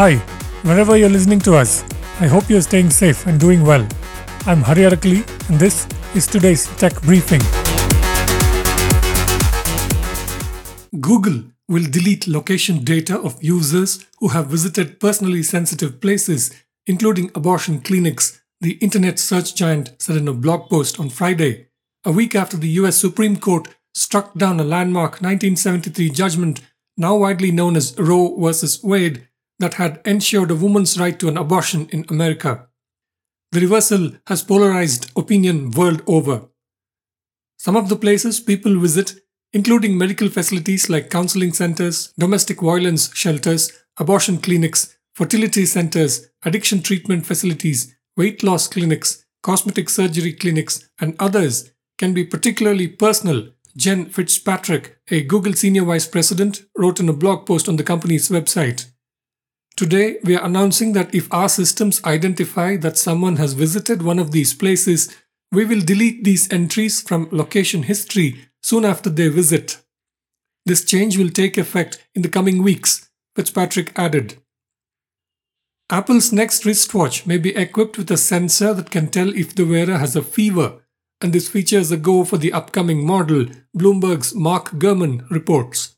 Hi, wherever you're listening to us, I hope you're staying safe and doing well. I'm Hari Arakali, and this is today's tech briefing. Google will delete location data of users who have visited personally sensitive places, including abortion clinics, the internet search giant said in a blog post on Friday, a week after the US Supreme Court struck down a landmark 1973 judgment now widely known as Roe v. Wade that had ensured a woman's right to an abortion in America. The reversal has polarized opinion world over. Some of the places people visit, including medical facilities like counseling centers, domestic violence shelters, abortion clinics, fertility centers, addiction treatment facilities, weight loss clinics, cosmetic surgery clinics, and others, can be particularly personal Jen Fitzpatrick, a Google senior vice president, wrote in a blog post on the company's website. Today, we are announcing that if our systems identify that someone has visited one of these places, we will delete these entries from location history soon after they visit. This change will take effect in the coming weeks, Fitzpatrick added. Apple's next wristwatch may be equipped with a sensor that can tell if the wearer has a fever and this feature is a go for the upcoming model, Bloomberg's Mark Gurman reports.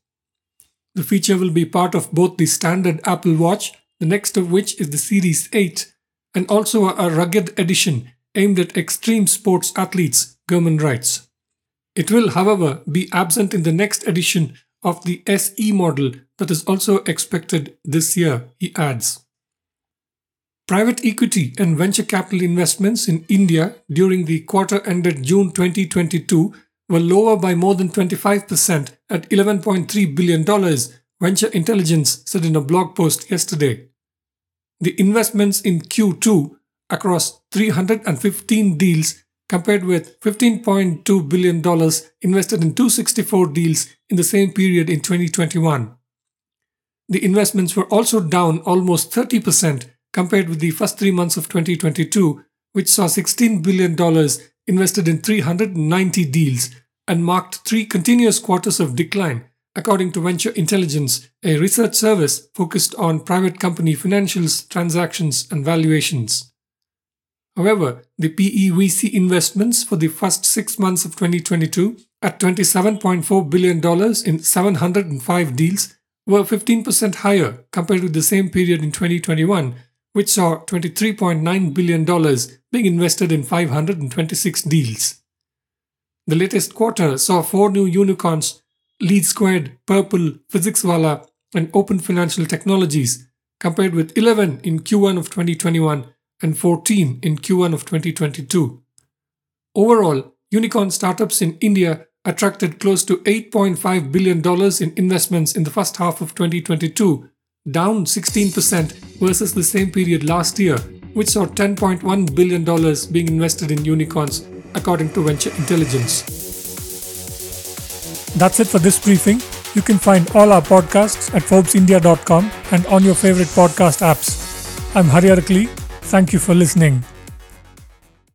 The feature will be part of both the standard Apple Watch, the next of which is the Series 8, and also a rugged edition aimed at extreme sports athletes, Gurman writes. It will, however, be absent in the next edition of the SE model that is also expected this year, he adds. Private equity and venture capital investments in India during the quarter ended June 2022 were lower by more than 25% at $11.3 billion, Venture Intelligence said in a blog post yesterday. The investments in Q2 across 315 deals compared with $15.2 billion invested in 264 deals in the same period in 2021. The investments were also down almost 30% compared with the first three months of 2022, which saw $16 billion invested in 390 deals and marked three continuous quarters of decline, according to Venture Intelligence, a research service focused on private company financials, transactions, and valuations. However, the PEVC investments for the first six months of 2022 at $27.4 billion in 705 deals were 15% higher compared with the same period in 2021 which saw $23.9 billion being invested in 526 deals. The latest quarter saw four new unicorns Lead Squared, Purplle, PhysicsWallah, and Open Financial Technologies, compared with 11 in Q1 of 2021 and 14 in Q1 of 2022. Overall, unicorn startups in India attracted close to $8.5 billion in investments in the first half of 2022 down 16% versus the same period last year, which saw $10.1 billion being invested in unicorns, according to Venture Intelligence. That's it for this briefing. You can find all our podcasts at ForbesIndia.com and on your favorite podcast apps. I'm Hari Arakali. Thank you for listening.